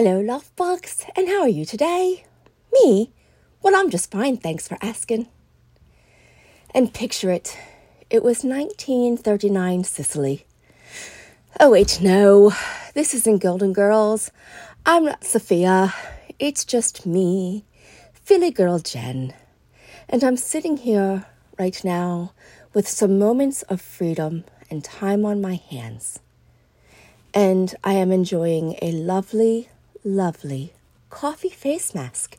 Hello, love bugs, and how are you today? Me? Well, I'm just fine, thanks for asking. And picture it, it was 1939 Sicily. Oh, wait, no, this isn't Golden Girls. I'm not Sophia. It's just me, Philly girl Jen. And I'm sitting here right now with some moments of freedom and time on my hands. And I am enjoying a lovely, lovely coffee face mask.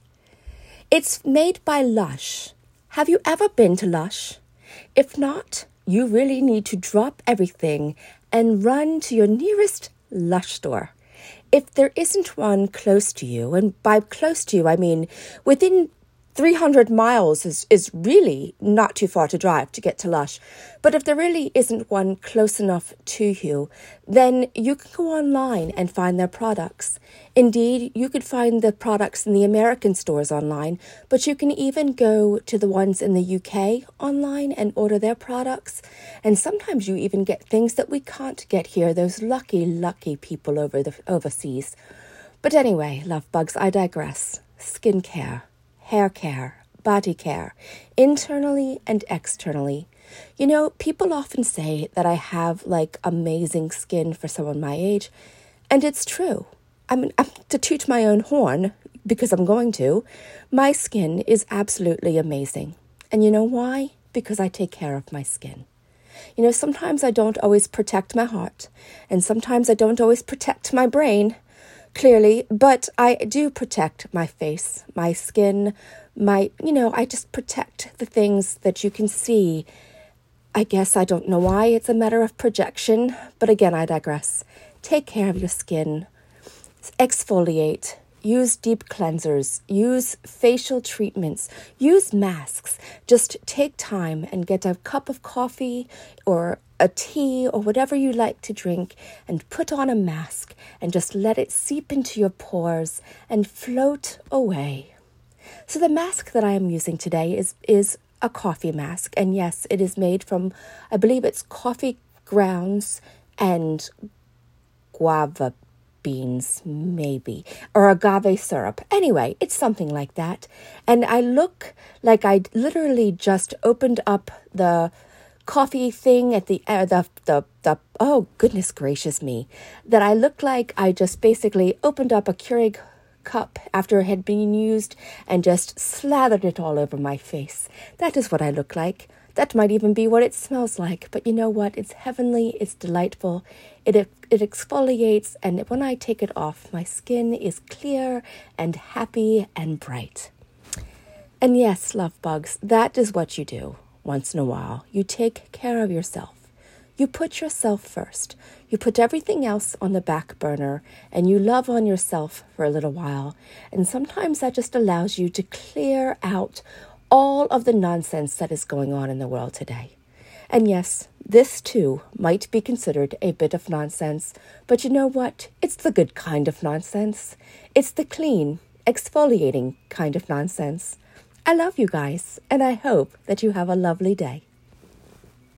It's made by Lush. Have you ever been to Lush? If not, you really need to drop everything and run to your nearest Lush store. If there isn't one close to you, and by close to you, I mean within 300 miles is, is really not too far to drive to get to Lush. But if there really isn't one close enough to you, then you can go online and find their products. Indeed, you could find the products in the American stores online, but you can even go to the ones in the UK online and order their products. And sometimes you even get things that we can't get here, those lucky, lucky people over the overseas. But anyway, love bugs, I digress. Skincare hair care, body care, internally and externally. You know, people often say that I have like amazing skin for someone my age, and it's true. I mean, I'm, to toot my own horn, because I'm going to, my skin is absolutely amazing. And you know why? Because I take care of my skin. You know, sometimes I don't always protect my heart, and sometimes I don't always protect my brain clearly, but I do protect my face, my skin, my, you know, I just protect the things that you can see. I guess I don't know why it's a matter of projection, but again, I digress. Take care of your skin, exfoliate, use deep cleansers, use facial treatments, use masks. Just take time and get a cup of coffee or a tea or whatever you like to drink and put on a mask and just let it seep into your pores and float away. So the mask that I am using today is is a coffee mask and yes, it is made from I believe it's coffee grounds and guava beans, maybe, or agave syrup. Anyway, it's something like that. And I look like I literally just opened up the coffee thing at the uh, the the the oh goodness gracious me that I looked like I just basically opened up a Keurig cup after it had been used and just slathered it all over my face. That is what I look like. That might even be what it smells like. But you know what? It's heavenly, it's delightful. It it exfoliates and when I take it off, my skin is clear and happy and bright. And yes, love bugs, that is what you do once in a while. You take care of yourself. You put yourself first. You put everything else on the back burner and you love on yourself for a little while. And sometimes that just allows you to clear out all of the nonsense that is going on in the world today. And yes, this too might be considered a bit of nonsense, but you know what? It's the good kind of nonsense. It's the clean, exfoliating kind of nonsense. I love you guys, and I hope that you have a lovely day.